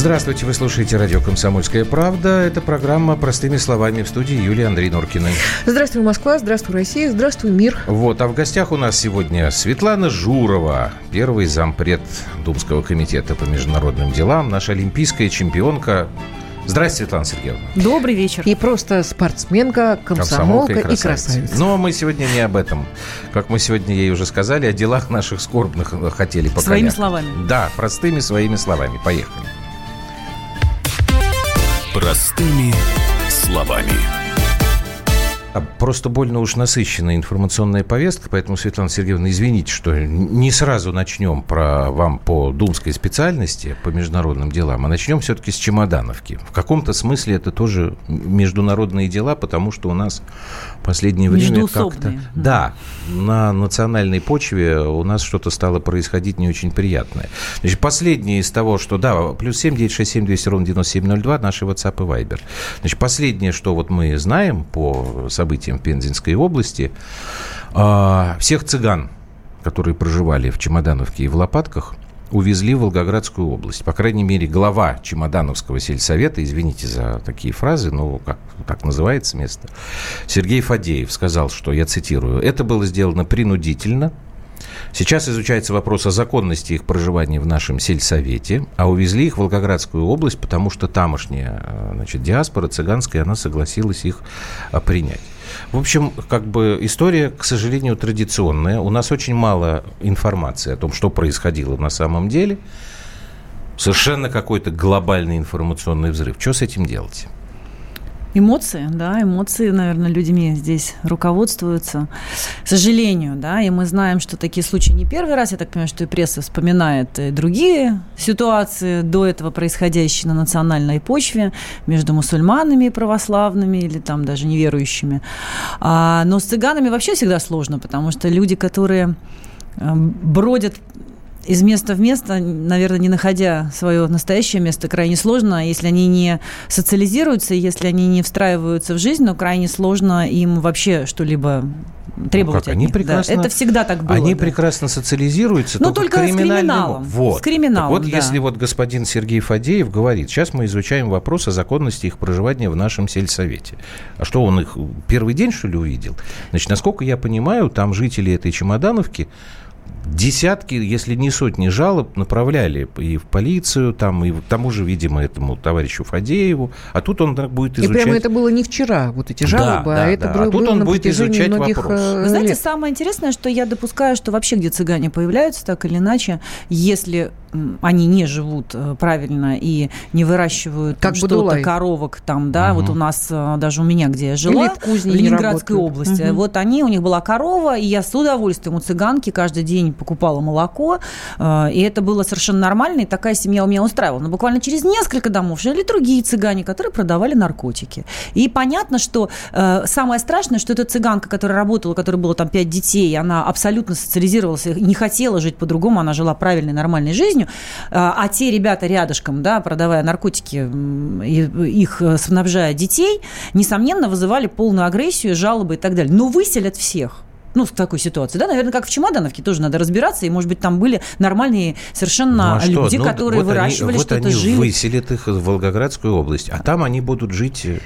Здравствуйте, вы слушаете радио «Комсомольская правда». Это программа «Простыми словами» в студии Юлии Андрей Норкиной. Здравствуй, Москва, здравствуй, Россия, здравствуй, мир. Вот, а в гостях у нас сегодня Светлана Журова, первый зампред Думского комитета по международным делам, наша олимпийская чемпионка, Здравствуйте, Светлана Сергеевна. Добрый вечер. И просто спортсменка, комсомолка, комсомолка и, красавица. и красавица. Но мы сегодня не об этом. Как мы сегодня ей уже сказали, о делах наших скорбных хотели показать. Своими словами. Да, простыми своими словами. Поехали. Простыми словами. А просто больно уж насыщенная информационная повестка, поэтому, Светлана Сергеевна, извините, что не сразу начнем про вам по думской специальности, по международным делам, а начнем все-таки с чемодановки. В каком-то смысле это тоже международные дела, потому что у нас в последнее время как-то... Да, на национальной почве у нас что-то стало происходить не очень приятное. Значит, последнее из того, что... Да, плюс 7 967 200 ровно 9702, наши WhatsApp и Viber. Значит, последнее, что вот мы знаем по событиям в Пензенской области, а, всех цыган, которые проживали в Чемодановке и в Лопатках, увезли в Волгоградскую область. По крайней мере, глава Чемодановского сельсовета, извините за такие фразы, но как так называется место, Сергей Фадеев сказал, что, я цитирую, «Это было сделано принудительно, Сейчас изучается вопрос о законности их проживания в нашем сельсовете, а увезли их в Волгоградскую область, потому что тамошняя э, значит, диаспора цыганская, она согласилась их э, принять. В общем, как бы история, к сожалению, традиционная. У нас очень мало информации о том, что происходило на самом деле. Совершенно какой-то глобальный информационный взрыв. Что с этим делать? Эмоции, да, эмоции, наверное, людьми здесь руководствуются. К сожалению, да, и мы знаем, что такие случаи не первый раз. Я так понимаю, что и пресса вспоминает и другие ситуации, до этого происходящие на национальной почве между мусульманами и православными или там даже неверующими. А, но с цыганами вообще всегда сложно, потому что люди, которые э, бродят из места в место, наверное, не находя свое настоящее место, крайне сложно, если они не социализируются, если они не встраиваются в жизнь, но крайне сложно им вообще что-либо требовать ну, как? они. Прекрасно, да. Это всегда так было. Они да. прекрасно социализируются, но только, только с криминалом. Вот. С криминалом, так вот, да. если вот господин Сергей Фадеев говорит, сейчас мы изучаем вопрос о законности их проживания в нашем сельсовете. А что он их первый день, что ли, увидел? Значит, насколько я понимаю, там жители этой Чемодановки десятки, если не сотни жалоб направляли и в полицию, там, и к тому же, видимо, этому товарищу Фадееву. А тут он будет изучать... И прямо это было не вчера, вот эти жалобы, да, а да, это да. было, а тут было он на будет изучать многих вопрос. Э, Вы знаете, самое интересное, что я допускаю, что вообще, где цыгане появляются, так или иначе, если они не живут э, правильно и не выращивают как что-то коровок там, да, угу. вот у нас э, даже у меня, где я жила, в, в Ленинградской области, угу. вот они, у них была корова, и я с удовольствием у цыганки каждый день покупала молоко, э, и это было совершенно нормально, и такая семья у меня устраивала. Но буквально через несколько домов жили другие цыгане, которые продавали наркотики. И понятно, что самое страшное, что эта цыганка, которая работала, у которой было там пять детей, она абсолютно социализировалась, не хотела жить по-другому, она жила правильной, нормальной жизнью, жизнью, а, а те ребята рядышком, да, продавая наркотики, их э, снабжая детей, несомненно, вызывали полную агрессию, жалобы и так далее. Но выселят всех ну, в такой ситуации, да, наверное, как в Чемодановке тоже надо разбираться, и, может быть, там были нормальные совершенно ну, а люди, ну, которые вот выращивали они, что-то, вот они жили. выселят их в Волгоградскую область, а там они будут жить, э,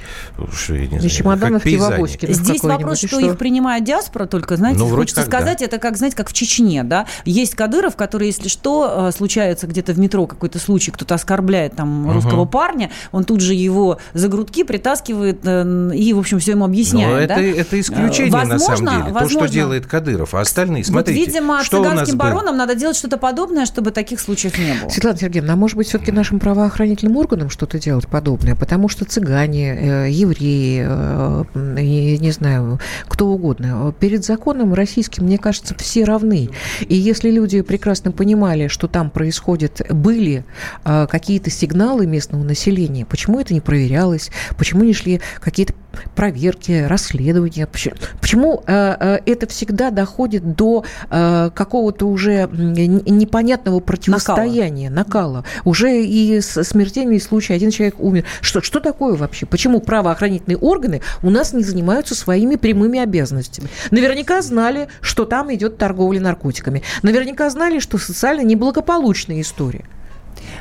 что, я не знаю, Чемодановки в Авоське. Здесь вопрос, что, что их принимает диаспора только, знаете, ну, хочется как, сказать, да. это как, знаете, как в Чечне, да, есть Кадыров, который, если что, э, случается где-то в метро какой-то случай, кто-то оскорбляет там русского угу. парня, он тут же его за грудки притаскивает э, и, в общем, все ему объясняет, Но да? это, это исключение, возможно, на самом деле, возможно, то, что делает Кадыров а остальные, смотрите, вот, видимо, что цыганским баронам надо делать что-то подобное, чтобы таких случаев не было. Светлана Сергеевна, а может быть, все-таки нашим правоохранительным органам что-то делать подобное? Потому что цыгане, э, евреи, э, не знаю, кто угодно, перед законом российским, мне кажется, все равны. И если люди прекрасно понимали, что там происходит, были э, какие-то сигналы местного населения, почему это не проверялось, почему не шли какие-то проверки, расследования, почему, почему это всегда доходит до э, какого-то уже непонятного противостояния, накала. накала. Уже и смертельный случай, один человек умер. Что, что такое вообще? Почему правоохранительные органы у нас не занимаются своими прямыми обязанностями? Наверняка знали, что там идет торговля наркотиками. Наверняка знали, что социально неблагополучная история.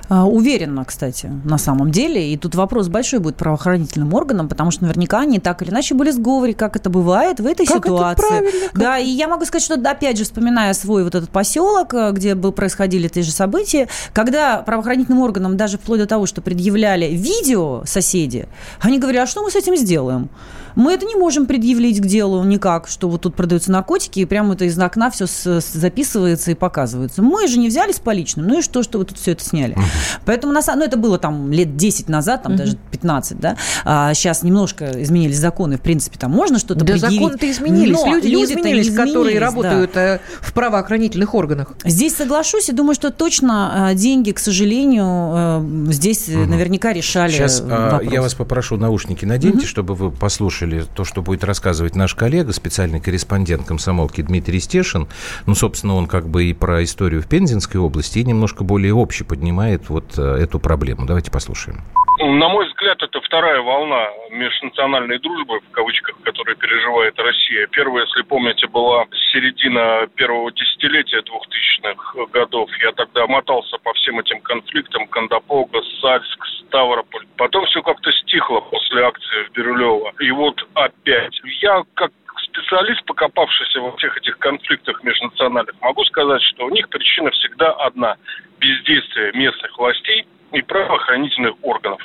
А, уверенно, кстати, на самом деле. И тут вопрос большой будет правоохранительным органам, потому что наверняка они так или иначе были в сговоре, как это бывает в этой как ситуации. Это. Да, и я могу сказать, что опять же, вспоминая свой вот этот поселок, э, где был, происходили те же события, когда правоохранительным органам даже вплоть до того, что предъявляли видео соседи, они говорят, а что мы с этим сделаем? Мы это не можем предъявить к делу никак, что вот тут продаются наркотики, и прямо это из окна все записывается и показывается. Мы же не взяли с поличным. Ну и что, что вы тут все это сняли? Uh-huh. Поэтому, на, ну, это было там лет 10 назад, там uh-huh. даже 15, да. А сейчас немножко изменились законы, в принципе, там можно что-то да предъявить. законы-то изменились, но люди, люди изменились, изменились, которые работают да. Э, в правоохранительных органах. Здесь соглашусь и думаю, что точно э, деньги, к сожалению, э, здесь uh-huh. наверняка решали Сейчас вопрос. я вас попрошу наушники наденьте, чтобы вы послушали послушали то, что будет рассказывать наш коллега, специальный корреспондент комсомолки Дмитрий Стешин. Ну, собственно, он как бы и про историю в Пензенской области, и немножко более общий поднимает вот э, эту проблему. Давайте послушаем. На мой взгляд, это вторая волна межнациональной дружбы, в кавычках, которую переживает Россия. Первая, если помните, была середина первого десятилетия двухтысячных годов. Я тогда мотался по всем этим конфликтам Кандапога, Сальск, Ставрополь. Потом все как-то стихло после акции в Бирюлево. И вот опять. Я как специалист, покопавшийся во всех этих конфликтах межнациональных, могу сказать, что у них причина всегда одна – бездействие местных властей – и правоохранительных органов.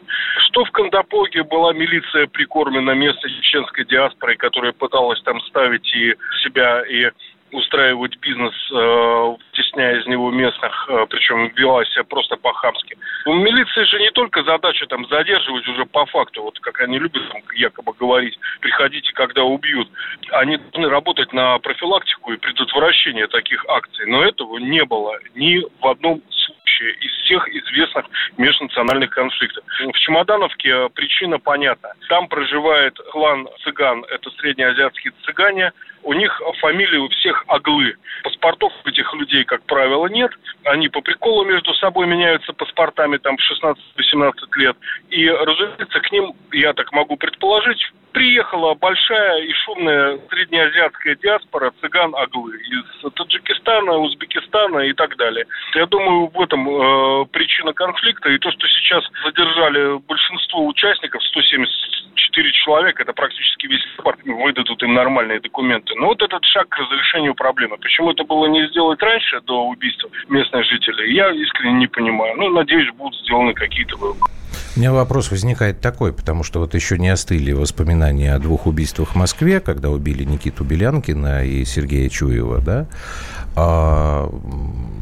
Что в Кандапоге была милиция прикормлена местной чеченской диаспорой, которая пыталась там ставить и себя, и устраивать бизнес, э, стесняя из него местных, э, причем вела себя просто по-хамски. У милиции же не только задача там задерживать уже по факту, вот как они любят там, якобы говорить, приходите, когда убьют. Они должны работать на профилактику и предотвращение таких акций. Но этого не было ни в одном случае из всех известных межнациональных конфликтов. В Чемодановке причина понятна. Там проживает клан цыган, это среднеазиатские цыгане. У них фамилии у всех оглы. Паспортов этих людей, как правило, нет. Они по приколу между собой меняются паспортами там в 16-18 лет. И, разумеется, к ним, я так могу предположить, приехала большая и шумная среднеазиатская диаспора цыган-аглы из Таджикистана, Узбекистана и так далее. Я думаю, в этом э, причина конфликта. И то, что сейчас задержали большинство участников, 174 человека, это практически весь паспорт, выдадут им нормальные документы. Но вот этот шаг к разрешению проблемы. Почему это было не сделать раньше, до убийства местных жителей, я искренне не понимаю. Ну, надеюсь, будут сделаны какие-то выводы. У меня вопрос возникает такой, потому что вот еще не остыли воспоминания о двух убийствах в Москве, когда убили Никиту Белянкина и Сергея Чуева, да? А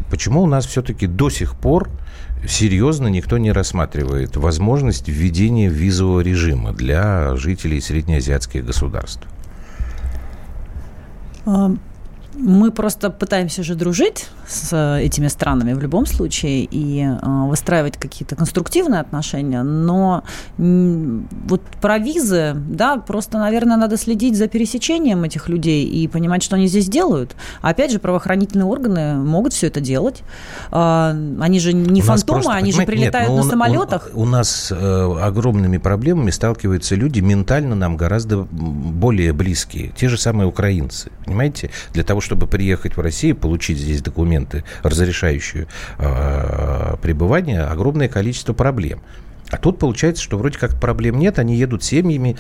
почему у нас все-таки до сих пор серьезно никто не рассматривает возможность введения визового режима для жителей среднеазиатских государств? Мы просто пытаемся же дружить с э, этими странами в любом случае и э, выстраивать какие-то конструктивные отношения, но вот про визы, да, просто, наверное, надо следить за пересечением этих людей и понимать, что они здесь делают. опять же, правоохранительные органы могут все это делать. Э, они же не у фантомы, просто, они же прилетают нет, на самолетах. У, у нас э, огромными проблемами сталкиваются люди ментально нам гораздо более близкие, те же самые украинцы, понимаете, для того, чтобы приехать в Россию, получить здесь документы, разрешающие э, пребывание, огромное количество проблем. А тут получается, что вроде как проблем нет, они едут семьями.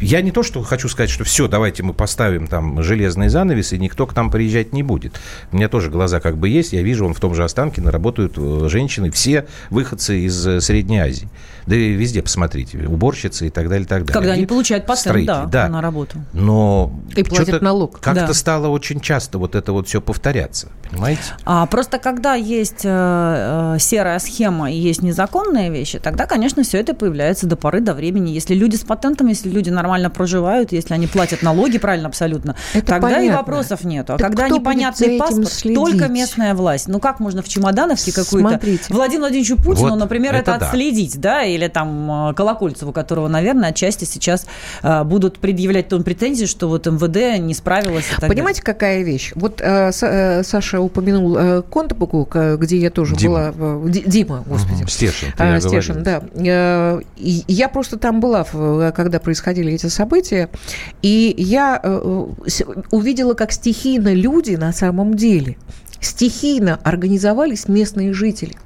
Я не то, что хочу сказать, что все, давайте мы поставим там железный занавес, и никто к нам приезжать не будет. У меня тоже глаза как бы есть, я вижу, он в том же Останкино работают э, женщины, все выходцы из э, Средней Азии. Да и везде посмотрите, уборщицы и так далее, и так далее. Когда они, получают патент, да, да, на работу. Но и платят налог. Как-то да. стало очень часто вот это вот все повторяться, понимаете? А, просто когда есть э, э, серая схема и есть незаконные вещи, тогда, конечно, все это появляется до поры до времени. Если люди с патентом, если люди нормально проживают, если они платят налоги правильно абсолютно, это тогда понятно. и вопросов нету. А так когда непонятный паспорт, следить? только местная власть. Ну как можно в Чемодановке какую-то Владимиру Владимировичу Путину, вот например, это, это да. отследить, да, или там э, Колокольцеву, которого, наверное, отчасти сейчас э, будут предъявлять тон претензии, что вот МВД не справилась. Понимаете, далее. какая вещь? Вот э, Саша упомянул э, Контопуку, где я тоже Дима. была. Дима, господи. Угу. Стешин. А, Стешин, да. Я просто там была, когда происходили эти события, и я увидела, как стихийно люди на самом деле стихийно организовались местные жители –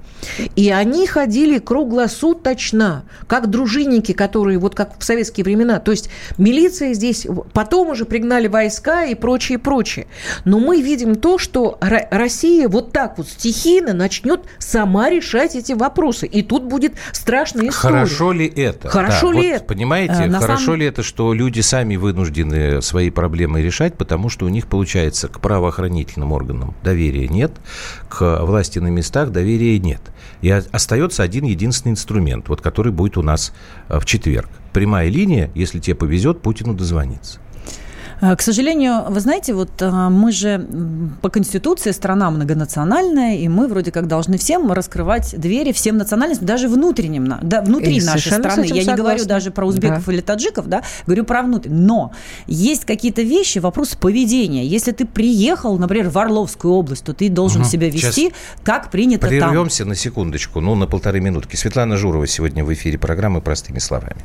И они ходили круглосуточно, как дружинники, которые вот как в советские времена. То есть милиция здесь, потом уже пригнали войска и прочее, прочее. Но мы видим то, что Россия вот так вот стихийно начнет сама решать эти вопросы. И тут будет страшная история. Хорошо ли это? Хорошо да, ли вот, это? Понимаете, э, хорошо самом... ли это, что люди сами вынуждены свои проблемы решать, потому что у них получается к правоохранительным органам доверия нет, к власти на местах доверия нет. И остается один единственный инструмент, вот который будет у нас э, в четверг. Прямая линия, если тебе повезет, Путину дозвониться. Э, к сожалению, вы знаете, вот э, мы же по Конституции страна многонациональная, и мы вроде как должны всем раскрывать двери всем национальностям, даже внутренним, да, внутри и нашей страны. Я не говорю даже про узбеков да. или таджиков, да, говорю про внутрь. Но есть какие-то вещи, вопрос поведения. Если ты приехал, например, в Орловскую область, то ты должен угу. себя вести, Сейчас как принято прервемся там. Прервемся на секундочку, ну, на полторы минутки. Светлана Журова сегодня в эфире программы «Простыми словами».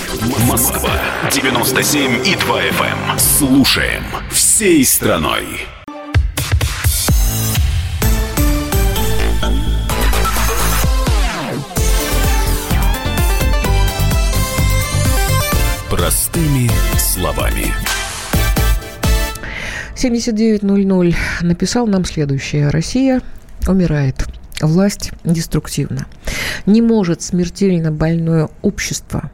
Москва 97 и 2 FM. Эм. Слушаем всей страной. Простыми словами. 7900 написал нам следующее. Россия умирает. Власть деструктивна. Не может смертельно больное общество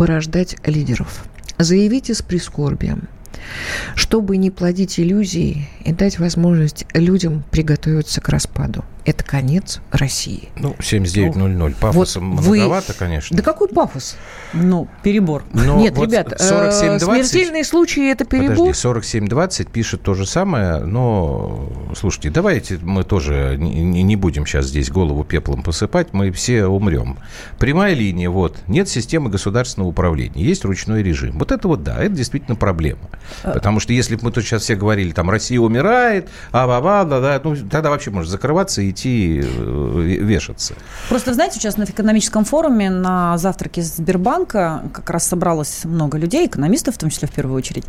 порождать лидеров. Заявите с прискорбием, чтобы не плодить иллюзии и дать возможность людям приготовиться к распаду это конец России. Ну, 79.00. Пафосом вот многовато, вы... конечно. Да какой пафос? Ну, перебор. Но Нет, вот ребят, 47 20, смертельные случаи – это перебор. Подожди, 47.20 пишет то же самое, но, слушайте, давайте мы тоже не, не будем сейчас здесь голову пеплом посыпать, мы все умрем. Прямая линия, вот, нет системы государственного управления, есть ручной режим. Вот это вот, да, это действительно проблема. А... Потому что если бы мы тут сейчас все говорили, там, Россия умирает, а ба ба да, да, ну, тогда вообще можно закрываться и идти э, вешаться. Просто, знаете, сейчас на экономическом форуме на завтраке Сбербанка как раз собралось много людей, экономистов в том числе в первую очередь,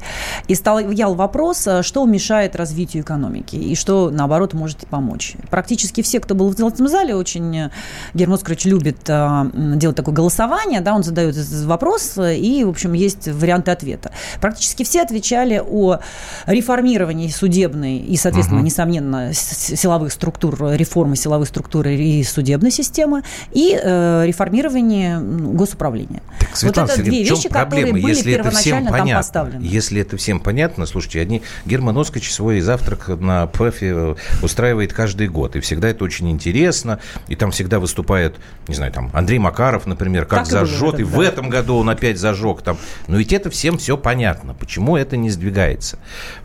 и стоял вопрос, э, что мешает развитию экономики и что, наоборот, может помочь. Практически все, кто был в этом зале, очень э, Герман Оскарович любит делать такое голосование, да, он задает вопрос, и, в общем, есть варианты ответа. Практически все отвечали о реформировании судебной и, соответственно, угу. несомненно, силовых структур реформы силовой структуры и судебной системы и э, реформирование госуправления. Так, Светлана вот это две вещи, проблема? которые были если первоначально это всем там поставлены. Если это всем понятно, слушайте, они Герман Оскач свой завтрак на ПЭФе устраивает каждый год, и всегда это очень интересно, и там всегда выступает, не знаю, там Андрей Макаров, например, как так зажжет, и, и в да. этом году он опять зажег там. Но ведь это всем все понятно, почему это не сдвигается.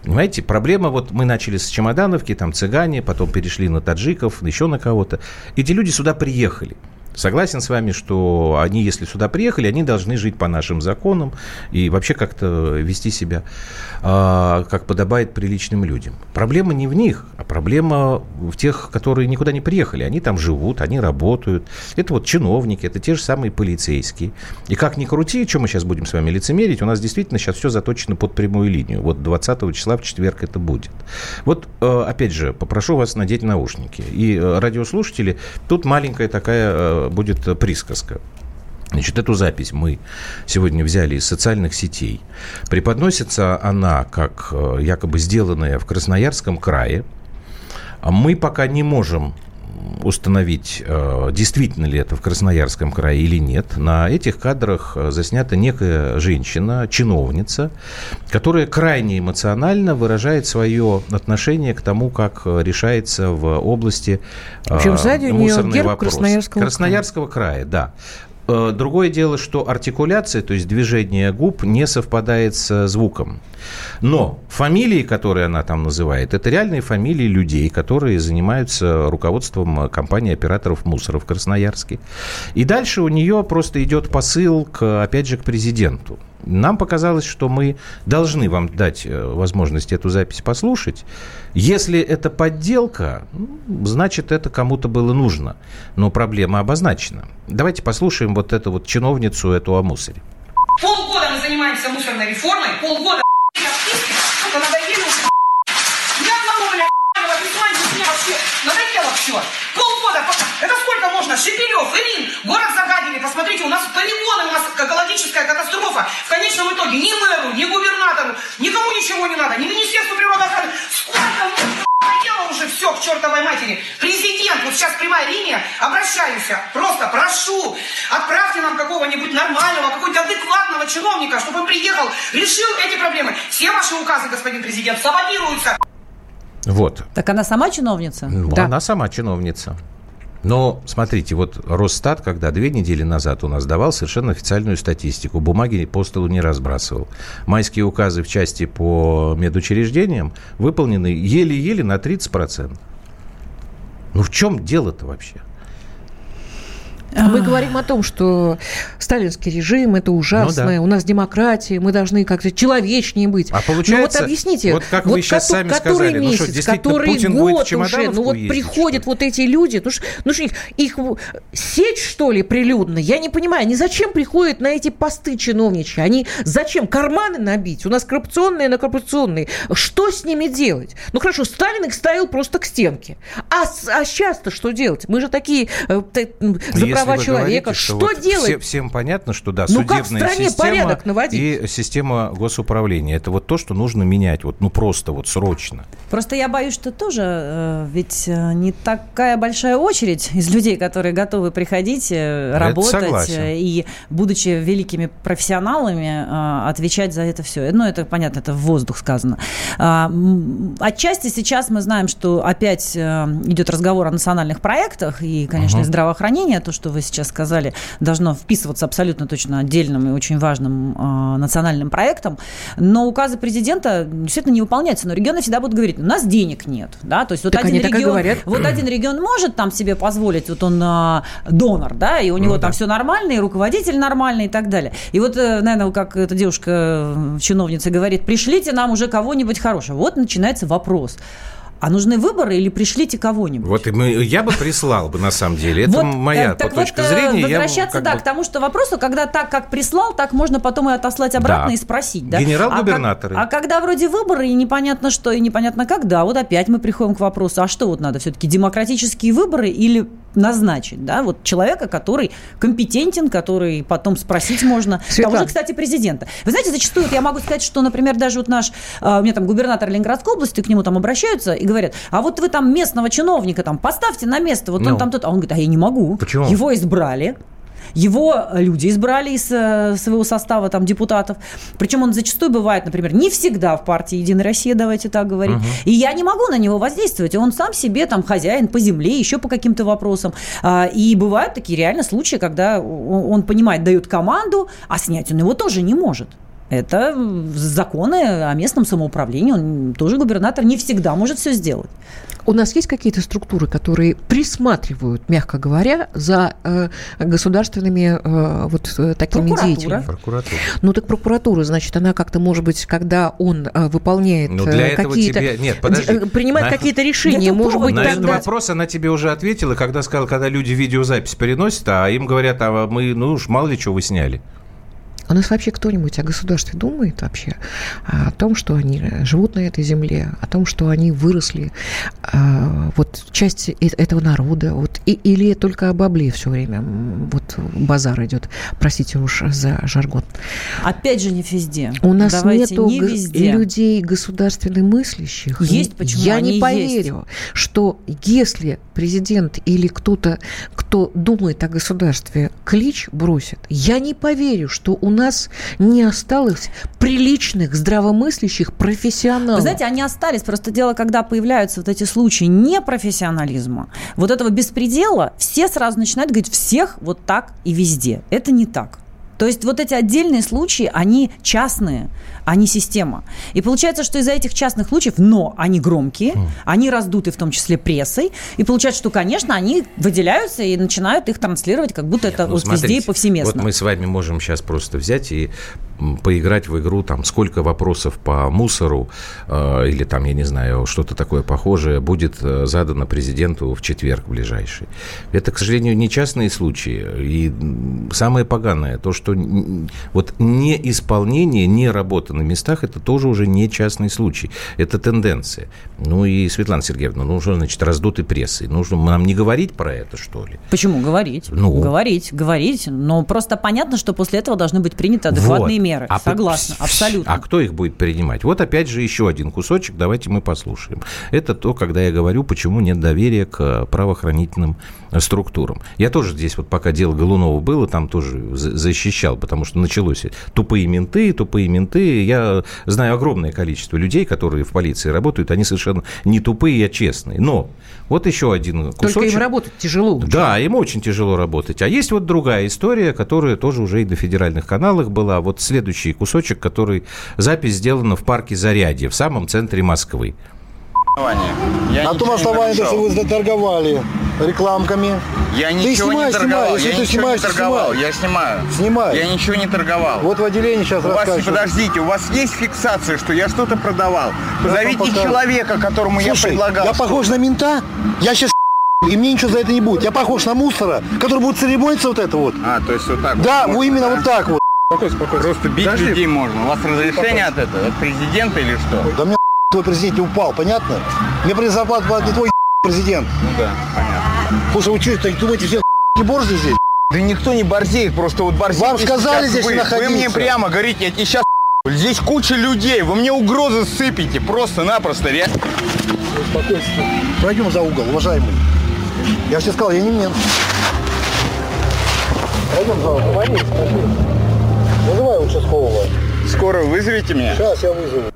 Понимаете, проблема, вот мы начали с чемодановки, там цыгане, потом перешли на таджиков, еще на кого-то. Эти люди сюда приехали. Согласен с вами, что они, если сюда приехали, они должны жить по нашим законам и вообще как-то вести себя, э, как подобает приличным людям. Проблема не в них, а проблема в тех, которые никуда не приехали. Они там живут, они работают. Это вот чиновники, это те же самые полицейские. И как ни крути, что мы сейчас будем с вами лицемерить, у нас действительно сейчас все заточено под прямую линию. Вот 20 числа в четверг это будет. Вот, э, опять же, попрошу вас надеть наушники. И э, радиослушатели, тут маленькая такая э, будет присказка. Значит, эту запись мы сегодня взяли из социальных сетей. Преподносится она как э, якобы сделанная в Красноярском крае. А мы пока не можем установить, э, действительно ли это в Красноярском крае или нет. На этих кадрах э, заснята некая женщина, чиновница, которая крайне эмоционально выражает свое отношение к тому, как решается в области в общем, сзади у нее герб вопрос. Красноярского, Красноярского края. края, да. Э, другое дело, что артикуляция, то есть движение губ, не совпадает с звуком. Но фамилии, которые она там называет, это реальные фамилии людей, которые занимаются руководством компании операторов мусора в Красноярске. И дальше у нее просто идет посыл, к, опять же, к президенту. Нам показалось, что мы должны вам дать э, возможность эту запись послушать. Если это подделка, значит, это кому-то было нужно. Но проблема обозначена. Давайте послушаем вот эту вот чиновницу, эту о мусоре. Полгода мы занимаемся мусорной реформой, полгода надоели уже ни одного, бля. Надоело все. Полгода. Это сколько можно? Шепелев, Илин, город загадили. Посмотрите, у нас полигоны, у нас экологическая катастрофа. В конечном итоге ни мэру, ни губернатору, никому ничего не надо, ни Министерству природоохраны. Сколько надоело уже все к чертовой матери. Президент, вот сейчас прямая линия, обращаюсь, просто прошу, отправьте нам какого-нибудь нормального, какого-нибудь адекватного чиновника, чтобы он приехал, решил эти проблемы. Все ваши указы, господин президент, саботируются. Вот. Так она сама чиновница? Ну, да. Она сама чиновница. Но смотрите, вот Росстат, когда две недели назад у нас давал совершенно официальную статистику, бумаги по столу не разбрасывал. Майские указы в части по медучреждениям выполнены еле-еле на 30%. Ну в чем дело-то вообще? Мы говорим о том, что сталинский режим это ужасно, ну, да. у нас демократия, мы должны как-то человечнее быть. А получается, ну вот объясните, вот как вот вы сейчас сами который сказали, месяц, ну что, который Путин год уже, ну вот ездить, приходят что? вот эти люди, ну, ну что их, их сеть что ли прилюдно? Я не понимаю, они зачем приходят на эти посты чиновничьи? Они зачем карманы набить? У нас коррупционные на коррупционные. Что с ними делать? Ну хорошо, Сталин их ставил просто к стенке. А, а сейчас-то что делать? Мы же такие э, права человека. Говорите, что, что вот делать? Все, всем понятно, что да, ну, судебная как в стране система порядок наводить? и система госуправления. Это вот то, что нужно менять, вот ну просто вот срочно. Просто я боюсь, что тоже э, ведь э, не такая большая очередь из людей, которые готовы приходить, э, работать и, будучи великими профессионалами, отвечать за это все. Ну, это понятно, это в воздух сказано. А, отчасти сейчас мы знаем, что опять идет разговор о национальных проектах и, конечно, угу. здравоохранение, то, что вы сейчас сказали, должно вписываться абсолютно точно отдельным и очень важным э, национальным проектом. Но указы президента действительно не выполняются. Но регионы всегда будут говорить, у нас денег нет. Да? То есть вот, один регион, вот один регион может там себе позволить, вот он э, донор, да, и у него ну, там да. все нормально, и руководитель нормальный и так далее. И вот, э, наверное, как эта девушка, чиновница говорит, пришлите нам уже кого-нибудь хорошего. Вот начинается вопрос. А нужны выборы или пришлите кого-нибудь? Вот мы, я бы прислал бы, на самом деле. Это вот, моя так точка вот, зрения. Возвращаться, да, бы... к тому, что вопросу, когда так, как прислал, так можно потом и отослать обратно да. и спросить. Да? Генерал-губернаторы. А, а когда вроде выборы, и непонятно что, и непонятно когда, вот опять мы приходим к вопросу, а что вот надо все-таки, демократические выборы или назначить, да, вот человека, который компетентен, который потом спросить можно. Светлана. Того же, кстати, президента. Вы знаете, зачастую я могу сказать, что, например, даже вот наш, а, у меня там губернатор Ленинградской области, к нему там обращаются и говорят, а вот вы там местного чиновника там поставьте на место, вот ну. он там тут, а он говорит, а я не могу. Почему? Его избрали, его люди избрали из э, своего состава там депутатов. Причем он зачастую бывает, например, не всегда в партии Единая Россия, давайте так говорить. Угу. И я не могу на него воздействовать. Он сам себе там хозяин по земле, еще по каким-то вопросам. А, и бывают такие реально случаи, когда он понимает, дает команду, а снять он его тоже не может. Это законы о местном самоуправлении. Он тоже губернатор не всегда может все сделать. У нас есть какие-то структуры, которые присматривают, мягко говоря, за э, государственными э, вот э, такими прокуратура. деятелями? Прокуратура. Ну так прокуратура, значит, она как-то, может быть, когда он э, выполняет ну, для э, какие-то... Тебе... Нет, подожди. Э, принимает на... какие-то решения, может быть, На тогда... этот вопрос она тебе уже ответила, когда сказала, когда люди видеозапись переносят, а им говорят, а мы, ну уж мало ли что вы сняли. У нас вообще кто-нибудь о государстве думает вообще? О том, что они живут на этой земле, о том, что они выросли, а, вот часть этого народа, вот, и, или только об обле все время, вот базар идет, простите уж за жаргон. Опять же, не везде. У нас Давайте, нету не везде. людей государственно мыслящих. Есть, почему Я не поверю, есть. что если президент или кто-то, кто думает о государстве, клич бросит, я не поверю, что у нас не осталось приличных, здравомыслящих профессионалов. Вы знаете, они остались. Просто дело, когда появляются вот эти случаи непрофессионализма, вот этого беспредела, все сразу начинают говорить, всех вот так и везде. Это не так. То есть вот эти отдельные случаи, они частные, а не система. И получается, что из-за этих частных случаев, но они громкие, mm. они раздуты в том числе прессой, и получается, что, конечно, они выделяются и начинают их транслировать, как будто Нет, это ну, вот смотрите, везде и повсеместно. Вот мы с вами можем сейчас просто взять и поиграть в игру, там, сколько вопросов по мусору э, или там, я не знаю, что-то такое похожее будет э, задано президенту в четверг ближайший. Это, к сожалению, не частные случаи. И самое поганое, то, что вот неисполнение, не работа на местах, это тоже уже не частный случай. Это тенденция. Ну и, Светлана Сергеевна, ну что значит раздутой прессой? Нужно нам не говорить про это, что ли? Почему? Говорить. Ну. Говорить, говорить. Но просто понятно, что после этого должны быть приняты адекватные вот. Меры. А Согласна, абсолютно. А кто их будет принимать? Вот опять же еще один кусочек, давайте мы послушаем. Это то, когда я говорю, почему нет доверия к правоохранительным структурам. Я тоже здесь, вот пока дело Голунова было, там тоже защищал, потому что началось тупые менты, тупые менты. Я знаю огромное количество людей, которые в полиции работают, они совершенно не тупые, а честные. Но вот еще один кусочек. Только им работать тяжело. Да, им очень тяжело работать. А есть вот другая история, которая тоже уже и на федеральных каналах была. Вот следующий кусочек, который запись сделана в парке Зарядье, в самом центре Москвы. Я на том основании, что вы торговали рекламками. Я ничего снимай, не торговал. Снимай. Если я ты снимаешь, не торговал. Снимай. Я снимаю. Снимай. Я ничего не торговал. Вот в отделении сейчас у вас, Подождите, у вас есть фиксация, что я что-то продавал? Позовите человека, которому Слушай, я предлагал. я похож на мента? Я сейчас и мне ничего за это не будет. Я похож на мусора, который будет церемониться вот это вот. А, то есть вот так Да, вот именно да? вот так вот. Спокойно, спокойно. Просто бить Подожди. людей можно. У вас разрешение от этого? От президента или что? Да мне твой президент упал, понятно? Мне при зарплату не твой президент. Ну да, понятно. Слушай, вы что, думаете, все не борзы здесь? Да никто не борзеет, просто вот борзеет. Вам сказали здесь вы, находиться. Вы мне прямо говорите, я тебе сейчас Здесь куча людей, вы мне угрозы сыпите, просто-напросто, реально. Успокойся. Пройдем за угол, уважаемый. Я же тебе сказал, я не мент. Пройдем за угол. Вызывай участкового. Скоро вызовите меня? Сейчас я вызову.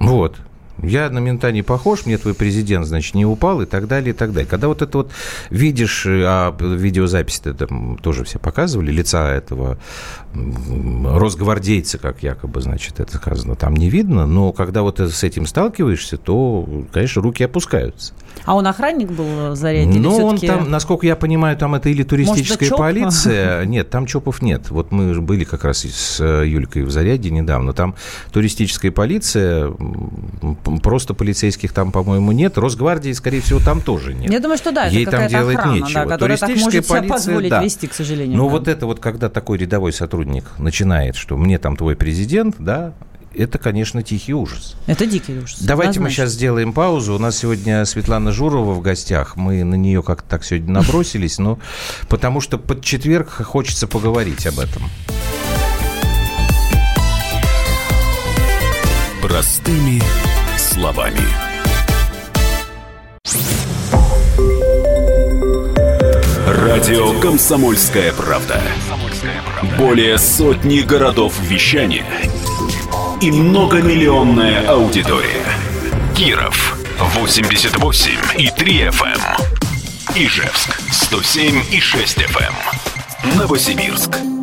Вот. Я на мента не похож, мне твой президент, значит, не упал и так далее, и так далее. Когда вот это вот видишь, э, а видеозапись это тоже все показывали, лица этого росгвардейца, как якобы, значит, это сказано, там не видно, но когда вот с этим сталкиваешься, то, конечно, руки опускаются. А он охранник был заряден? Ну, он там, насколько я понимаю, там это или туристическая Может, полиция. Нет, там ЧОПов нет. Вот мы были как раз с э, Юлькой в Заряде недавно. Там туристическая полиция, просто полицейских там, по-моему, нет. Росгвардии, скорее всего, там тоже нет. Я думаю, что да, Ей там делать охрана, нечего. Да, которая Туристическая так может полиция, позволить да. вести, к сожалению. Ну, да. вот это вот, когда такой рядовой сотрудник начинает, что мне там твой президент, да, это, конечно, тихий ужас. Это дикий ужас. Давайте однозначно. мы сейчас сделаем паузу. У нас сегодня Светлана Журова в гостях. Мы на нее как-то так сегодня набросились, но потому что под четверг хочется поговорить об этом. Простыми словами. Радио «Комсомольская правда». Более сотни городов вещания – и многомиллионная аудитория. Киров 88 и 3 FM. Эм. Ижевск 107 и 6 FM. Эм. Новосибирск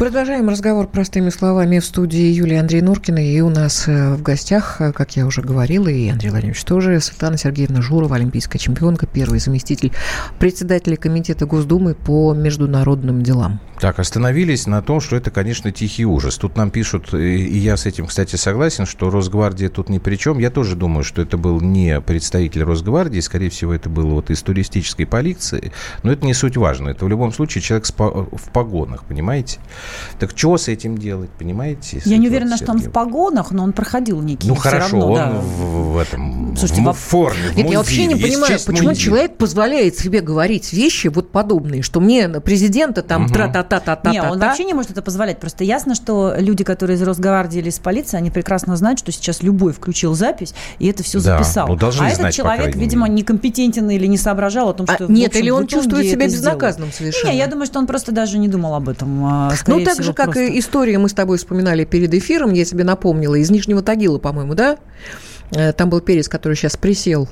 Продолжаем разговор простыми словами в студии Юлии Андрей Нуркина. И у нас э, в гостях, э, как я уже говорила, и Андрей Владимирович тоже, Светлана Сергеевна Журова, олимпийская чемпионка, первый заместитель председателя Комитета Госдумы по международным делам. Так, остановились на том, что это, конечно, тихий ужас. Тут нам пишут, и я с этим, кстати, согласен, что Росгвардия тут ни при чем. Я тоже думаю, что это был не представитель Росгвардии, скорее всего, это было вот из туристической полиции, но это не суть важно. Это в любом случае человек в погонах, понимаете? Так что с этим делать, понимаете? Я не уверена, что он в погонах, но он проходил некий. Ну хорошо, равно, он да. в, в этом Слушайте, в, форме. В Нет, я вообще не понимаю, почему мундир. человек позволяет себе говорить вещи вот подобные, что мне президента там угу. тра-та-та-та-та. Нет, он вообще не может это позволять. Просто ясно, что люди, которые из Росгвардии или из полиции, они прекрасно знают, что сейчас любой включил запись и это все да, записал. Ну, а знать, этот человек, видимо, некомпетентен или не соображал о том, а что... А, нет, или он чувствует себя безнаказанным совершенно. Не, я думаю, что он просто даже не думал об этом. А, ну, так же, как и история, мы с тобой вспоминали перед эфиром, я тебе напомнила, из Нижнего Тагила, по-моему, да? Э, там был перец, который сейчас присел.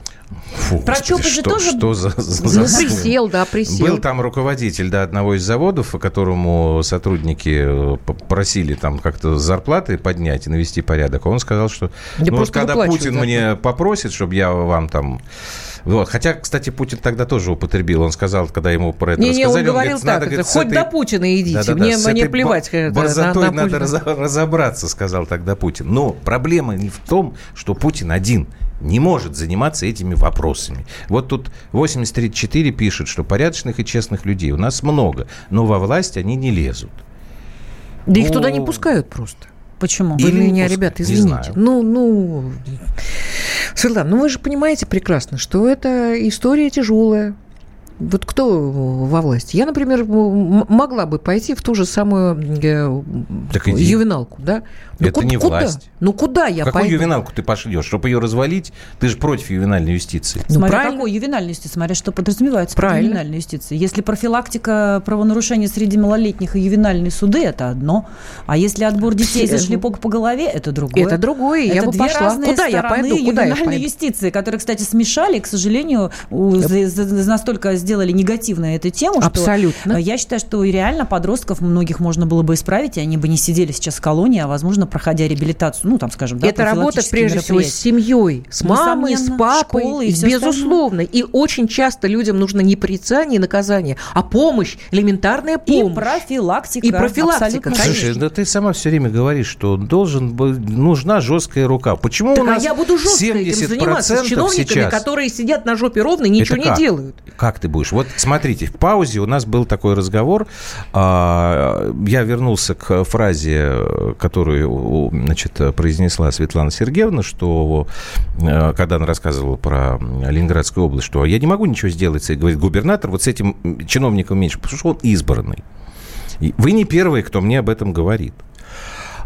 Фу, Про что, что, тоже... что за, за, Присел, да, присел. Был там руководитель да, одного из заводов, которому сотрудники э, попросили там как-то зарплаты поднять и навести порядок. Он сказал, что ну, вот когда Путин мне попросит, чтобы я вам там вот. Хотя, кстати, Путин тогда тоже употребил. Он сказал, когда ему про это не, рассказали, не, он, говорил говорит, так, надо, говорит, хоть этой... до Путина идите, да, да, мне, да, мне плевать. Борзотой на, на надо Путина. разобраться, сказал тогда Путин. Но проблема не в том, что Путин один не может заниматься этими вопросами. Вот тут 8034 пишет, что порядочных и честных людей у нас много, но во власть они не лезут. Да ну... их туда не пускают просто. Почему? Вы Или меня, ребята, извините. Ну, ну, Светлана, ну вы же понимаете прекрасно, что это история тяжелая. Вот кто во власти? Я, например, могла бы пойти в ту же самую э, так ювеналку, да? Ну, это куда, не власть. Ну куда я Какую пойду? ювеналку ты пошлешь? Чтобы ее развалить? Ты же против ювенальной юстиции. Ну, смотря правильно. какой ювенальной юстиции, смотря что подразумевается правильно. под ювенальной юстицией. Если профилактика правонарушений среди малолетних и ювенальные суды, это одно. А если отбор детей за шлепок по голове, это другое. Это другое, это я бы пошла. Куда я пойду? Куда я пойду? юстиции, которые, кстати, смешали, к сожалению, настолько сделали негативно эту тему, Абсолютно. что я считаю, что реально подростков многих можно было бы исправить, и они бы не сидели сейчас в колонии, а, возможно, проходя реабилитацию, ну, там, скажем, да, Это работа, прежде всего, с семьей, с мамой, с папой, школы и безусловно. И очень часто людям нужно не порицание и наказание, а помощь, элементарная помощь. И профилактика. И профилактика, Слушай, да ты сама все время говоришь, что должен быть, нужна жесткая рука. Почему так, у нас а я буду жестко этим заниматься с чиновниками, сейчас... которые сидят на жопе ровно и ничего не делают. Как ты будешь? Вот смотрите, в паузе у нас был такой разговор. А, я вернулся к фразе, которую значит, произнесла Светлана Сергеевна, что э, когда она рассказывала про Ленинградскую область, что я не могу ничего сделать, говорит губернатор, вот с этим чиновником меньше, потому что он избранный. Вы не первые, кто мне об этом говорит.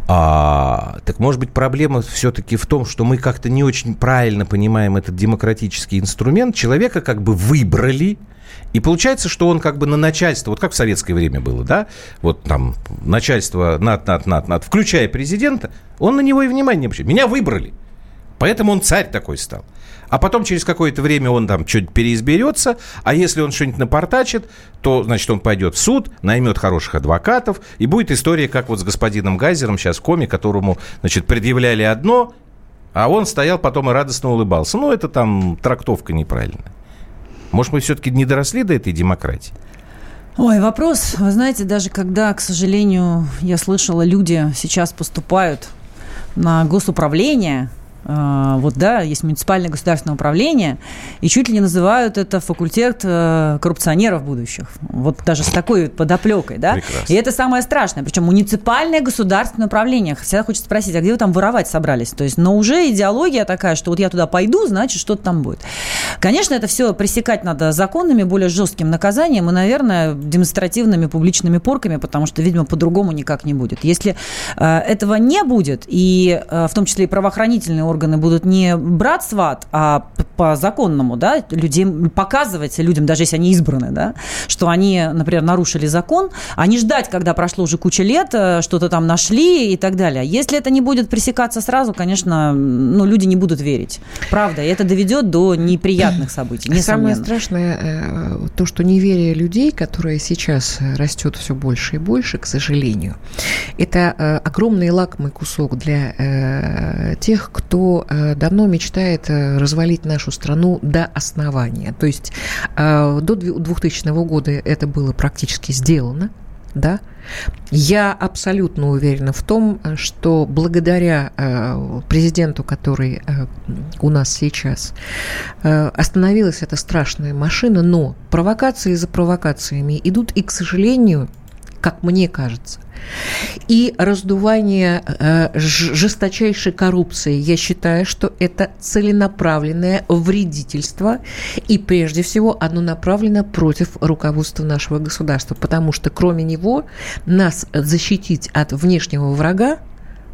А, так может быть проблема все-таки в том, что мы как-то не очень правильно понимаем этот демократический инструмент. Человека как бы выбрали, и получается, что он как бы на начальство, вот как в советское время было, да, вот там начальство над, над, над, над, включая президента, он на него и внимания не обращает. Меня выбрали, поэтому он царь такой стал. А потом через какое-то время он там что-нибудь переизберется, а если он что-нибудь напортачит, то, значит, он пойдет в суд, наймет хороших адвокатов, и будет история, как вот с господином Гайзером сейчас в коме, которому, значит, предъявляли одно, а он стоял потом и радостно улыбался. Ну, это там трактовка неправильная. Может, мы все-таки не доросли до этой демократии? Ой, вопрос, вы знаете, даже когда, к сожалению, я слышала, люди сейчас поступают на госуправление, вот, да, есть муниципальное государственное управление, и чуть ли не называют это факультет э, коррупционеров будущих. Вот даже с такой подоплекой, да. Прекрасно. И это самое страшное. Причем муниципальное государственное управление. Всегда хочется спросить, а где вы там воровать собрались? То есть, но уже идеология такая, что вот я туда пойду, значит, что-то там будет. Конечно, это все пресекать надо законными, более жестким наказанием и, наверное, демонстративными публичными порками, потому что, видимо, по-другому никак не будет. Если э, этого не будет, и э, в том числе и правоохранительные органы будут не брать сват, а по законному, да, людей, показывать людям, даже если они избраны, да, что они, например, нарушили закон, а не ждать, когда прошло уже куча лет, э, что-то там нашли и так далее. Если это не будет пресекаться сразу, конечно, ну, люди не будут верить. Правда, и это доведет до неприятных событий, несомненно. Самое страшное э, то, что неверие людей, которое сейчас растет все больше и больше, к сожалению, это э, огромный лакомый кусок для тех, кто э, давно мечтает э, развалить нашу страну до основания. То есть э, до 2000 года это было практически сделано. Да? Я абсолютно уверена в том, что благодаря президенту, который у нас сейчас, остановилась эта страшная машина, но провокации за провокациями идут и, к сожалению, как мне кажется. И раздувание э, жесточайшей коррупции, я считаю, что это целенаправленное вредительство, и прежде всего оно направлено против руководства нашего государства, потому что кроме него нас защитить от внешнего врага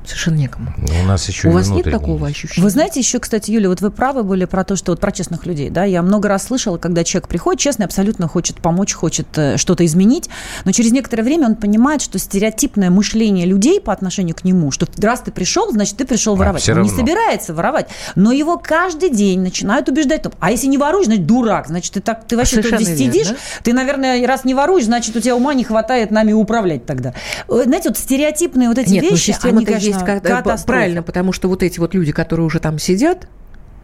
совершенно некому. у нас еще у вас нет такого ощущения? Вы знаете, еще, кстати, Юля, вот вы правы были про то, что вот про честных людей, да, я много раз слышала, когда человек приходит честный, абсолютно хочет помочь, хочет э, что-то изменить, но через некоторое время он понимает, что стереотипное мышление людей по отношению к нему, что раз ты пришел, значит, ты пришел а, воровать. Он не собирается воровать, но его каждый день начинают убеждать, а если не воруешь, значит, дурак, значит, ты так, ты вообще Совершенно тут здесь сидишь, да? ты, наверное, раз не воруешь, значит, у тебя ума не хватает нами управлять тогда. Э, знаете, вот стереотипные вот эти Нет, вещи, они, конечно, есть катастрофа. Правильно, потому что вот эти вот люди, которые уже там сидят,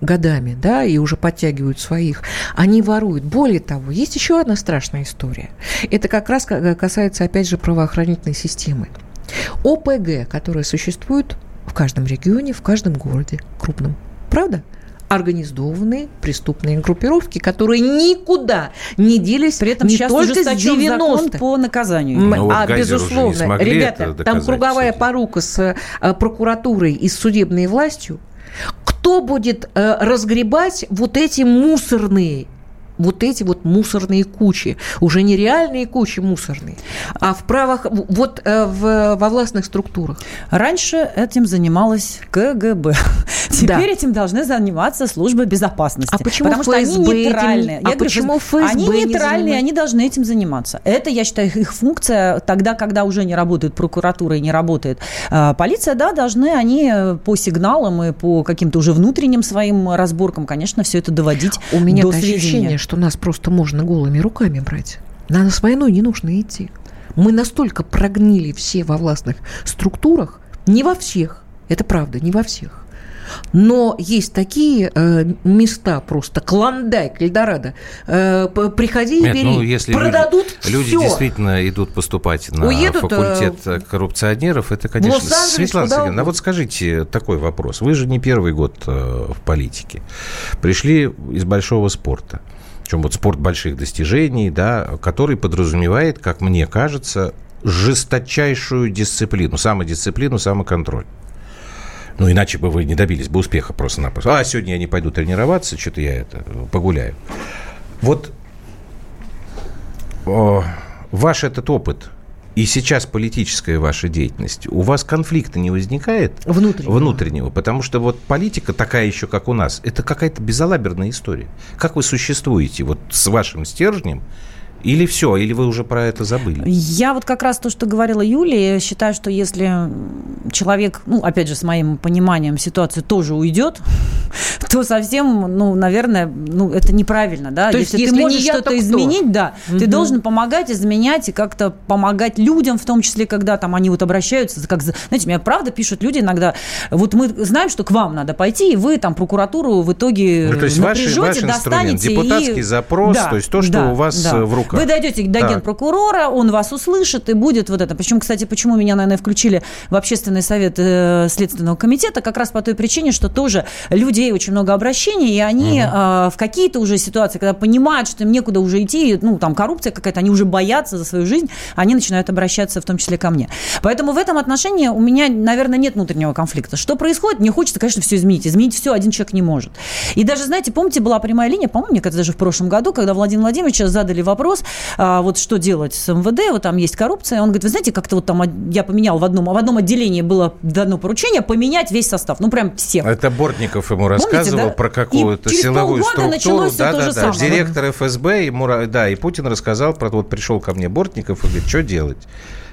годами, да, и уже подтягивают своих, они воруют. Более того, есть еще одна страшная история. Это как раз касается, опять же, правоохранительной системы. ОПГ, которые существуют в каждом регионе, в каждом городе крупном. Правда? Организованные преступные группировки, которые никуда не делись При этом не сейчас только с 90 по наказанию. Ну, а, безусловно, ребята, там круговая кстати. порука с а, прокуратурой и с судебной властью. Кто будет а, разгребать вот эти мусорные вот эти вот мусорные кучи, уже не реальные кучи мусорные, а в правах, вот э, в, во властных структурах. Раньше этим занималась КГБ. Теперь да. этим должны заниматься службы безопасности. А почему потому ФСБ что они нейтральные. Этим, а говорю, почему ФСБ Они нейтральные, не они должны этим заниматься. Это, я считаю, их функция тогда, когда уже не работает прокуратура и не работает э, полиция, да, должны они по сигналам и по каким-то уже внутренним своим разборкам, конечно, все это доводить У меня до ощущение, что нас просто можно голыми руками брать. На нас войной не нужно идти. Мы настолько прогнили все во властных структурах, не во всех, это правда, не во всех. Но есть такие э, места просто, Клондайк, Эльдорадо. Э, приходи Нет, и бери. Ну, если Продадут люди, все. люди действительно идут поступать на Уедут, факультет э, коррупционеров, это, конечно... Светлана Сергеевна, а вот скажите такой вопрос. Вы же не первый год э, в политике. Пришли из большого спорта. Причем вот спорт больших достижений, да, который подразумевает, как мне кажется, жесточайшую дисциплину, самодисциплину, самоконтроль. Ну, иначе бы вы не добились бы успеха просто-напросто. А, сегодня я не пойду тренироваться, что-то я это погуляю. Вот о, ваш этот опыт и сейчас политическая ваша деятельность, у вас конфликта не возникает? Внутреннего. Внутреннего. Потому что вот политика такая еще, как у нас, это какая-то безалаберная история. Как вы существуете вот с вашим стержнем или все, или вы уже про это забыли? Я вот как раз то, что говорила Юлия, считаю, что если человек, ну, опять же, с моим пониманием ситуации тоже уйдет, то совсем, ну, наверное, ну, это неправильно, да. То если, есть, если ты можешь что-то изменить, да, угу. ты должен помогать, изменять и как-то помогать людям, в том числе, когда там они вот обращаются, как, знаете, мне правда пишут люди иногда, вот мы знаем, что к вам надо пойти, и вы там прокуратуру в итоге ну, то есть напряжете, ваш, ваш достанете. Депутатский и... запрос, да, то есть то, что да, у вас да. в руках. Вы дойдете до так. генпрокурора, он вас услышит, и будет вот это. Причем, кстати, почему меня, наверное, включили в общественный совет э, Следственного комитета, как раз по той причине, что тоже людей очень много обращений, и они угу. э, в какие-то уже ситуации, когда понимают, что им некуда уже идти, ну, там коррупция какая-то, они уже боятся за свою жизнь, они начинают обращаться в том числе ко мне. Поэтому в этом отношении у меня, наверное, нет внутреннего конфликта. Что происходит? Мне хочется, конечно, все изменить. Изменить все один человек не может. И даже, знаете, помните, была прямая линия, по-моему, мне кажется, даже в прошлом году, когда Владимир Владимирович задали вопрос, а, вот что делать с МВД, вот там есть коррупция. Он говорит, вы знаете, как-то вот там я поменял в одном, в одном отделении было дано поручение поменять весь состав, ну прям всех. Это Бортников ему рассказывал Помните, да? про какую-то силовую структуру. Да, да, да. Директор ФСБ ему, да, и Путин рассказал про вот пришел ко мне Бортников и говорит, что делать?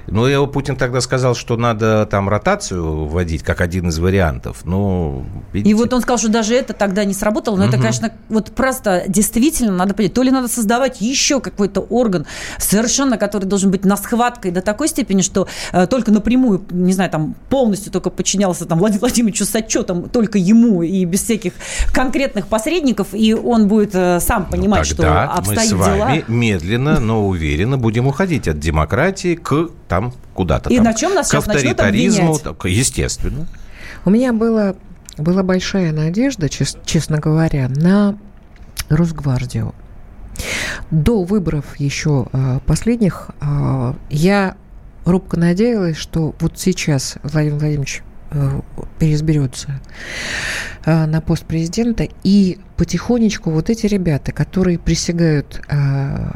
Ну, его Путин тогда сказал, что надо там ротацию вводить, как один из вариантов. Ну, видите. И вот он сказал, что даже это тогда не сработало. Но угу. это, конечно, вот просто действительно надо понять. То ли надо создавать еще какой-то орган, совершенно, который должен быть на схваткой до такой степени, что э, только напрямую, не знаю, там полностью только подчинялся там Владимиру Владимировичу с отчетом только ему и без всяких конкретных посредников, и он будет э, сам ну, понимать, ну, что обстоит мы с вами дела. медленно, но уверенно будем уходить от демократии к там куда-то. И там, на чем нас к авторитаризму, так, естественно. У меня было, была большая надежда, чест, честно говоря, на Росгвардию. До выборов еще э, последних э, я робко надеялась, что вот сейчас Владимир Владимирович э, переизберется на пост президента, и потихонечку вот эти ребята, которые присягают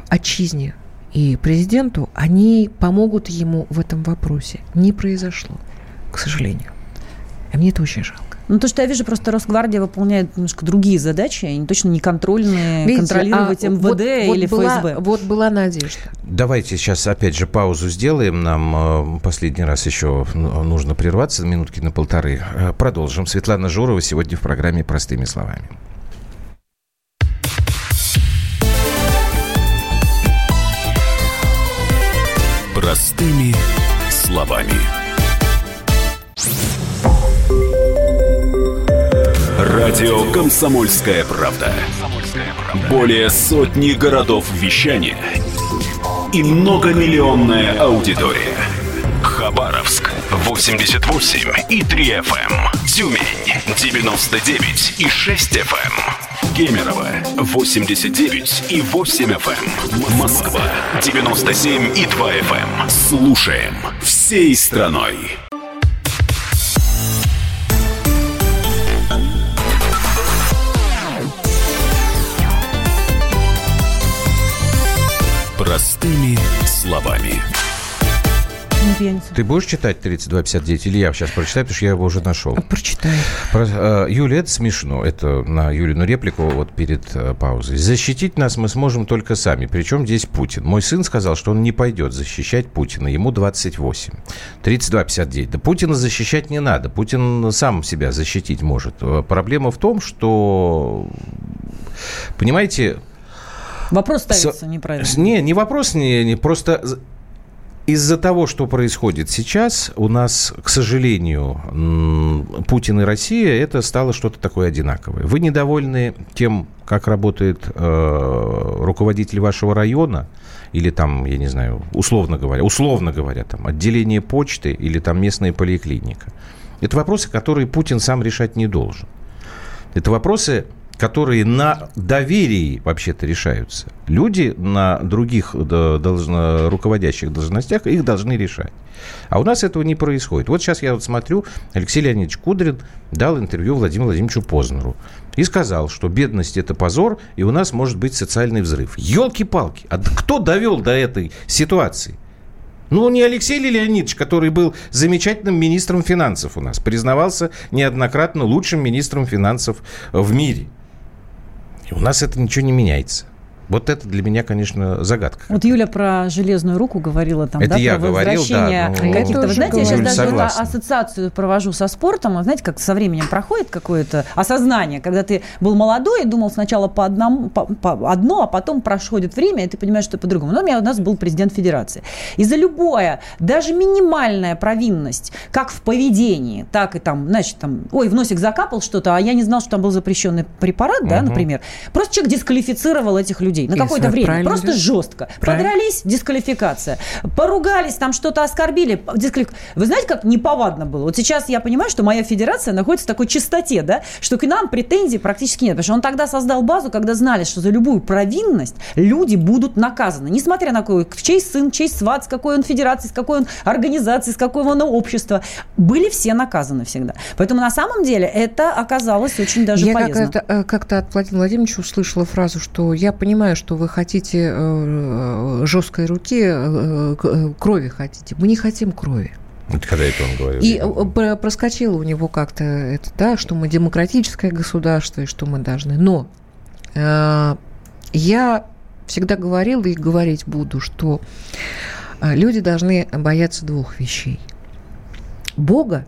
отчизне и президенту, они помогут ему в этом вопросе. Не произошло, к сожалению. А мне это очень жалко. Ну, то, что я вижу, просто Росгвардия выполняет немножко другие задачи, они точно не контрольные, Видите, контролировать а МВД вот, или вот ФСБ. Была, вот была надежда. Давайте сейчас опять же паузу сделаем. Нам э, последний раз еще нужно прерваться, минутки на полторы. Э, продолжим. Светлана Журова сегодня в программе «Простыми словами». Простыми словами. Радио «Комсомольская правда». Более сотни городов вещания и многомиллионная аудитория. Хабаровск 88 и 3 FM. Эм. Тюмень 99 и 6 FM. Эм. Кемерово 89 и 8 FM. Эм. Москва 97 и 2 FM. Слушаем всей страной. Простыми словами. Ты будешь читать 3259 или я сейчас прочитаю, потому что я его уже нашел. А, прочитай. Про, э, Юля, это смешно. Это на Юлину реплику вот перед э, паузой. Защитить нас мы сможем только сами. Причем здесь Путин. Мой сын сказал, что он не пойдет защищать Путина. Ему 28. 3259. Да Путина защищать не надо. Путин сам себя защитить может. Э, проблема в том, что, понимаете, Вопрос ставится С... неправильно. Не, не вопрос, не, не просто из-за того, что происходит сейчас, у нас, к сожалению, Путин и Россия, это стало что-то такое одинаковое. Вы недовольны тем, как работает э, руководитель вашего района, или там, я не знаю, условно говоря, условно говоря, там, отделение почты или там местная поликлиника. Это вопросы, которые Путин сам решать не должен. Это вопросы, которые на доверии вообще-то решаются. Люди на других должно, руководящих должностях их должны решать. А у нас этого не происходит. Вот сейчас я вот смотрю, Алексей Леонидович Кудрин дал интервью Владимиру Владимировичу Познеру и сказал, что бедность – это позор, и у нас может быть социальный взрыв. Елки-палки! А кто довел до этой ситуации? Ну, не Алексей Леонидович, который был замечательным министром финансов у нас, признавался неоднократно лучшим министром финансов в мире. И у нас это ничего не меняется. Вот это для меня, конечно, загадка. Вот Юля про железную руку говорила там, это да, я про говорил, да, ну, каких-то. Вы знаете, я сейчас даже согласна. ассоциацию провожу со спортом, а знаете, как со временем проходит какое-то осознание, когда ты был молодой и думал сначала по одному, по, по одно, а потом проходит время, и ты понимаешь, что по-другому. Но у меня у нас был президент федерации. И за любое, даже минимальная провинность, как в поведении, так и там, значит, там, ой, в носик закапал что-то, а я не знал, что там был запрещенный препарат, угу. да, например. Просто человек дисквалифицировал этих людей людей на какое-то время. Просто жестко. Правильно. Подрались, дисквалификация. Поругались, там что-то оскорбили, дисквалификация. Вы знаете, как неповадно было? Вот сейчас я понимаю, что моя федерация находится в такой чистоте, да, что к нам претензий практически нет. Потому что он тогда создал базу, когда знали, что за любую провинность люди будут наказаны. Несмотря на какой, чей сын, чей сват, с какой он федерации, с какой он организации, с какого он общества. Были все наказаны всегда. Поэтому на самом деле это оказалось очень даже я полезно. Я как-то, как-то от Владимира Владимировича услышала фразу, что я понимаю, понимаю, что вы хотите э, жесткой руки, э, э, крови хотите. Мы не хотим крови. Это когда это он говорил? И проскочило у него как-то это, да, что мы демократическое государство и что мы должны. Но э, я всегда говорила и говорить буду, что люди должны бояться двух вещей. Бога.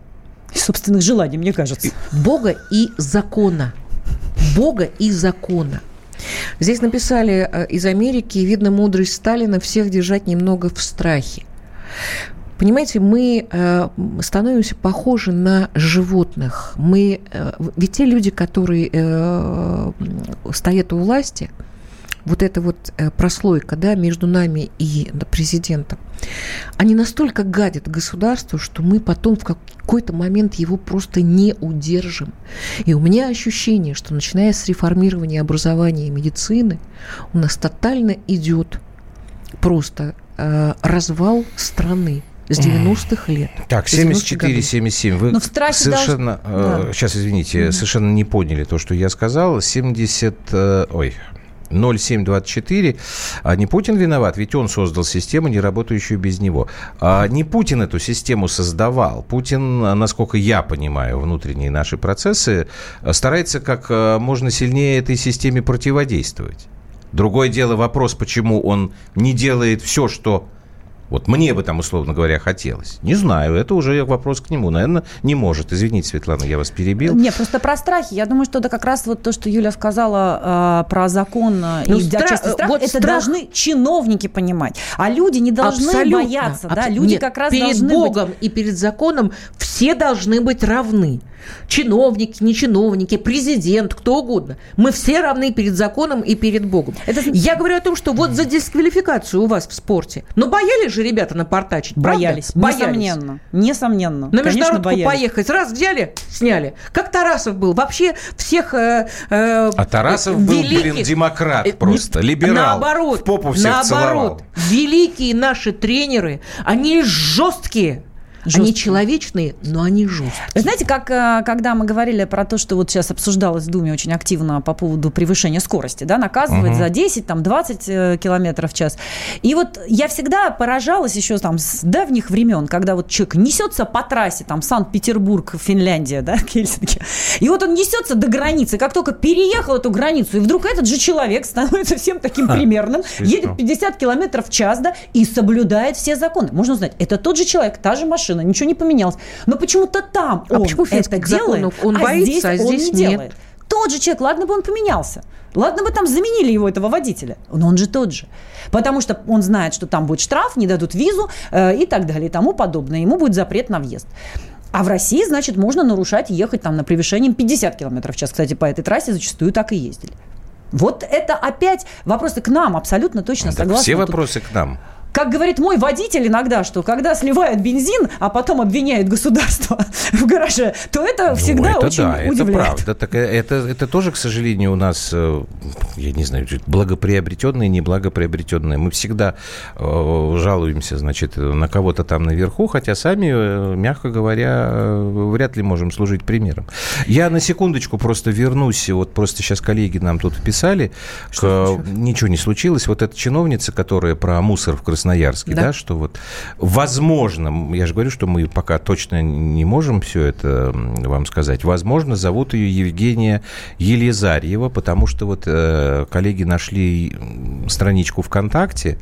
И собственных желаний, мне кажется. Бога и закона. Бога и закона. Здесь написали э, из Америки, видно мудрость Сталина всех держать немного в страхе. Понимаете, мы э, становимся похожи на животных. Мы, э, ведь те люди, которые э, стоят у власти, вот эта вот э, прослойка да, между нами и президентом, они настолько гадят государству, что мы потом в какой-то момент его просто не удержим. И у меня ощущение, что начиная с реформирования образования и медицины, у нас тотально идет просто э, развал страны. с 90-х лет. Так, 74-77. Вы Но в совершенно, долж... э, да. сейчас, извините, mm-hmm. совершенно не поняли то, что я сказал. 70, э, ой, 0724. А не Путин виноват, ведь он создал систему, не работающую без него. А не Путин эту систему создавал. Путин, насколько я понимаю, внутренние наши процессы, старается как э, можно сильнее этой системе противодействовать. Другое дело вопрос, почему он не делает все, что вот мне бы там, условно говоря, хотелось. Не знаю, это уже вопрос к нему. Наверное, не может. Извините, Светлана, я вас перебил. Не, просто про страхи. Я думаю, что это как раз вот то, что Юля сказала э, про закон ну, и стра... отчасти страх, вот это страх... должны чиновники понимать. А люди не должны Абсолютно. бояться. Абсолютно. Да? Люди Нет, как раз перед должны Богом быть... и перед законом все должны быть равны чиновники, не чиновники, президент, кто угодно. Мы все равны перед законом и перед Богом. Это... Я говорю о том, что вот за дисквалификацию у вас в спорте. Но боялись же ребята напортачить, Боялись. Боялись. Несомненно. Несомненно. На международку поехать. Раз взяли, сняли. Как Тарасов был. Вообще всех э, э, А Тарасов великих... был, блин, демократ э, просто, либерал. Наоборот. В попу всех наоборот. Целовал. Великие наши тренеры, они жесткие. Жесткие. Они человечные, но они жесткие. Вы знаете, как э, когда мы говорили про то, что вот сейчас обсуждалось в Думе очень активно по поводу превышения скорости, да, наказывать угу. за 10, там, 20 э, километров в час. И вот я всегда поражалась еще там с давних времен, когда вот человек несется по трассе, там, Санкт-Петербург, Финляндия, да, Хельсинки, и вот он несется до границы, как только переехал эту границу, и вдруг этот же человек становится всем таким примерным, едет 50 километров в час, да, и соблюдает все законы. Можно узнать, это тот же человек, та же машина, машина, ничего не поменялось. Но почему-то там а он почему это делает, он а боится, здесь, а здесь он не нет. делает. Тот же человек, ладно бы он поменялся. Ладно бы там заменили его, этого водителя. Но он же тот же. Потому что он знает, что там будет штраф, не дадут визу э, и так далее и тому подобное. Ему будет запрет на въезд. А в России, значит, можно нарушать и ехать там на превышением 50 км в час. Кстати, по этой трассе зачастую так и ездили. Вот это опять вопросы к нам, абсолютно точно согласна. Все вопросы к нам. Как говорит мой водитель иногда, что когда сливают бензин, а потом обвиняют государство в гараже, то это ну, всегда это очень да, удивляет. Это правда. Так, э, это, это тоже, к сожалению, у нас, э, я не знаю, благоприобретенные, неблагоприобретенные. Мы всегда э, жалуемся, значит, на кого-то там наверху, хотя сами, мягко говоря, вряд ли можем служить примером. Я на секундочку просто вернусь, вот просто сейчас коллеги нам тут писали, что ничего не случилось. Вот эта чиновница, которая про мусор в Красноярске Красноярске, да. да, что вот возможно, я же говорю, что мы пока точно не можем все это вам сказать, возможно, зовут ее Евгения Елизарьева, потому что вот э, коллеги нашли страничку ВКонтакте,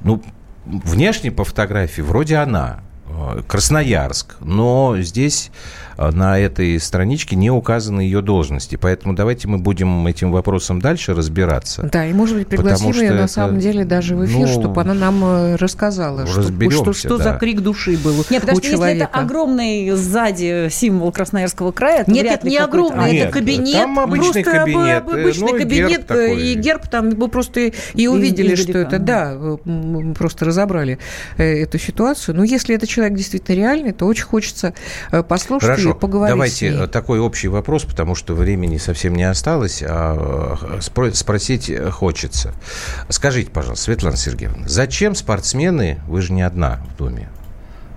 ну, внешне по фотографии вроде она, э, Красноярск, но здесь на этой страничке не указаны ее должности. Поэтому давайте мы будем этим вопросом дальше разбираться. Да, и, может быть, пригласим ее на это, самом деле даже в эфир, ну, чтобы она нам э, рассказала, что, что, что да. за крик души был Нет, потому что человека. если это огромный сзади символ Красноярского края, Нет, это не огромный, Нет, это кабинет. Там обычный просто кабинет. Обычный ну, кабинет, герб и герб там мы просто и увидели, что это, да, мы просто разобрали э, эту ситуацию. Но если это человек действительно реальный, то очень хочется послушать Хорошо. Поговорить давайте такой общий вопрос, потому что времени совсем не осталось, а э, спросить хочется. Скажите, пожалуйста, Светлана Сергеевна, зачем спортсмены, вы же не одна в Доме,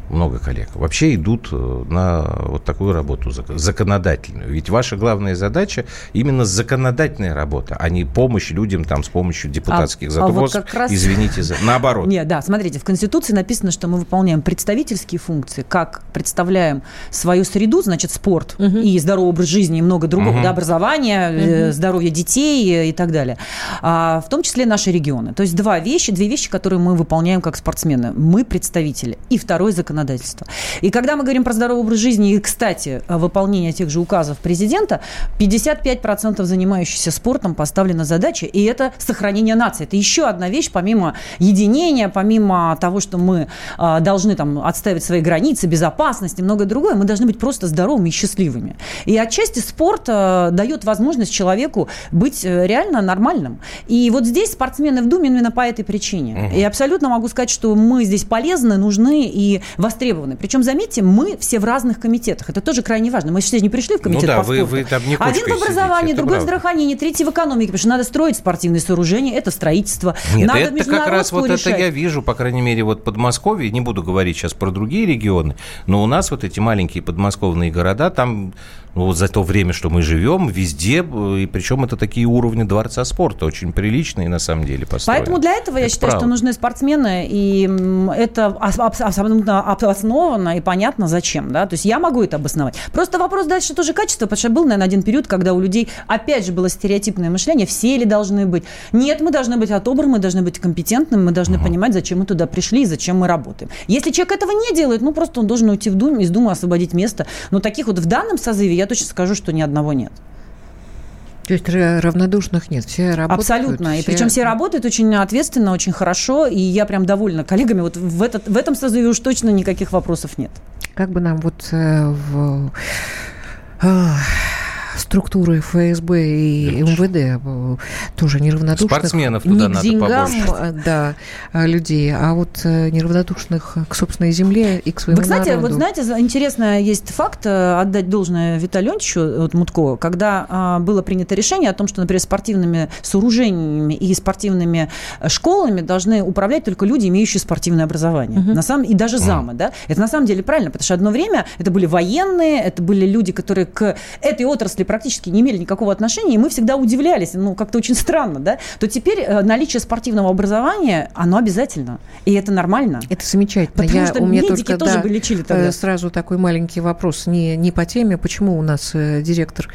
много коллег, вообще идут э, на вот такую работу законодательную. Ведь ваша главная задача именно законодательная работа, а не помощь людям там с помощью депутатских а, запросов. А вот раз... Извините за... Наоборот. Нет, да, смотрите, в Конституции написано, что мы выполняем представительские функции, как представляем свою среду, значит, спорт угу. и здоровый образ жизни и много другого, угу. да, образование, угу. здоровье детей и так далее. А, в том числе наши регионы. То есть два вещи, две вещи, которые мы выполняем как спортсмены. Мы представители. И второй закон законодательства. И когда мы говорим про здоровый образ жизни и, кстати, выполнение тех же указов президента, 55% занимающихся спортом поставлена задача, и это сохранение нации. Это еще одна вещь, помимо единения, помимо того, что мы э, должны там отставить свои границы, безопасность и многое другое, мы должны быть просто здоровыми и счастливыми. И отчасти спорт э, дает возможность человеку быть э, реально нормальным. И вот здесь спортсмены в Думе именно по этой причине. Угу. И абсолютно могу сказать, что мы здесь полезны, нужны, и в востребованы. Причем, заметьте, мы все в разных комитетах. Это тоже крайне важно. Мы все не пришли в комитет ну, да, по спорту. Вы, вы там не Один в образовании, сидите, другой в здравоохранении, третий в экономике. Потому что надо строить спортивные сооружения, это строительство. Нет, надо это как раз вот решать. это я вижу, по крайней мере, вот Подмосковье. Не буду говорить сейчас про другие регионы, но у нас вот эти маленькие подмосковные города, там ну, вот за то время, что мы живем, везде, и причем это такие уровни дворца спорта, очень приличные на самом деле построены. Поэтому для этого это я считаю, правда. что нужны спортсмены, и это абсолютно обосновано и понятно зачем, да, то есть я могу это обосновать. Просто вопрос дальше тоже качества, потому что был, наверное, один период, когда у людей опять же было стереотипное мышление, все ли должны быть. Нет, мы должны быть отобраны, мы должны быть компетентными, мы должны угу. понимать, зачем мы туда пришли и зачем мы работаем. Если человек этого не делает, ну просто он должен уйти в Думу, из Думы освободить место. Но таких вот в данном созыве я точно скажу, что ни одного нет. То есть равнодушных нет, все работают. Абсолютно. Все... И причем все работают очень ответственно, очень хорошо. И я прям довольна коллегами. Вот в, этот, в этом созыве уж точно никаких вопросов нет. Как бы нам вот э, в структуры ФСБ и МВД э, тоже неравнодушных. Спортсменов туда не надо деньгам, побольше. Э, да, э, людей, а вот неравнодушных к собственной земле и к своему Вы, кстати, народу. вот знаете, интересно есть факт, отдать должное Виталионовичу вот, Мутко, когда а, было принято решение о том, что, например, спортивными сооружениями и спортивными школами должны управлять только люди, имеющие спортивное образование. Угу. На самом, и даже замы, да? Это на самом деле правильно, потому что одно время это были военные, это были люди, которые к этой отрасли практически не имели никакого отношения, и мы всегда удивлялись, ну, как-то очень странно, да, то теперь э, наличие спортивного образования, оно обязательно, и это нормально. Это замечательно. Потому Я, что у меня медики только, тоже да, бы лечили тогда. Э, сразу такой маленький вопрос, не, не по теме, почему у нас э, директор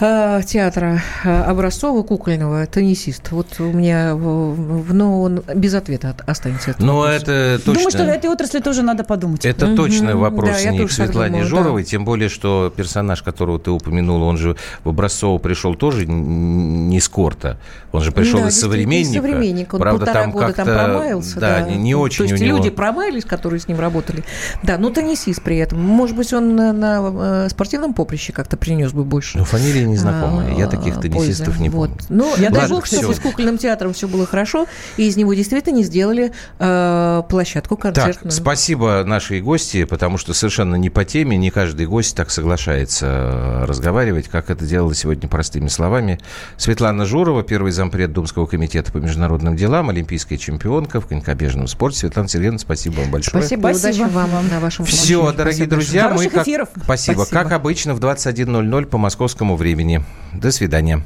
э, театра Образцова кукольного теннисист. Вот у меня, но он без ответа останется. Ну, это точно. Думаю, что в этой отрасли тоже надо подумать. Это угу. точно вопрос да, не к Светлане думаю, Журовой, да. тем более, что персонаж, которого ты упомянула, он же в Образцово пришел тоже не с корта. Он же пришел да, из современника. современник. Он Правда, там года там промаялся. Да, да. Не, не очень То есть него... люди промаялись, которые с ним работали. Да, но теннисист при этом. Может быть, он на, на э, спортивном поприще как-то принес бы больше. Ну, фамилия незнакомая. Я таких а, теннисистов не помню. Вот. Ну, я даже, кстати, с кукольным театром все было хорошо, и из него действительно не сделали э, площадку концертную. Так, спасибо нашей гости, потому что совершенно не по теме, не каждый гость так соглашается э, разговаривать, как это делала сегодня простыми словами. Светлана Журова, первый зампред Думского комитета по международным делам, олимпийская чемпионка в конькобежном спорте. Светлана Сергеевна, спасибо вам большое. Спасибо, спасибо. удачи вам, вам на вашем Все, дорогие спасибо друзья, мы как... Спасибо. спасибо. Как обычно в 21.00 по московскому времени. До свидания.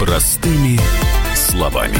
Простыми словами.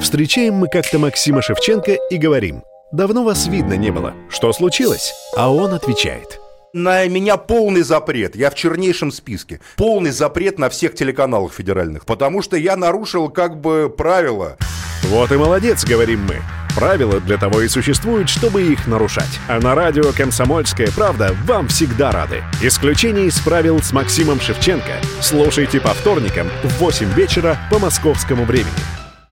Встречаем мы как-то Максима Шевченко и говорим – Давно вас видно не было. Что случилось? А он отвечает. На меня полный запрет. Я в чернейшем списке. Полный запрет на всех телеканалах федеральных. Потому что я нарушил как бы правила. Вот и молодец, говорим мы. Правила для того и существуют, чтобы их нарушать. А на радио «Комсомольская правда» вам всегда рады. Исключение из правил с Максимом Шевченко. Слушайте по вторникам в 8 вечера по московскому времени.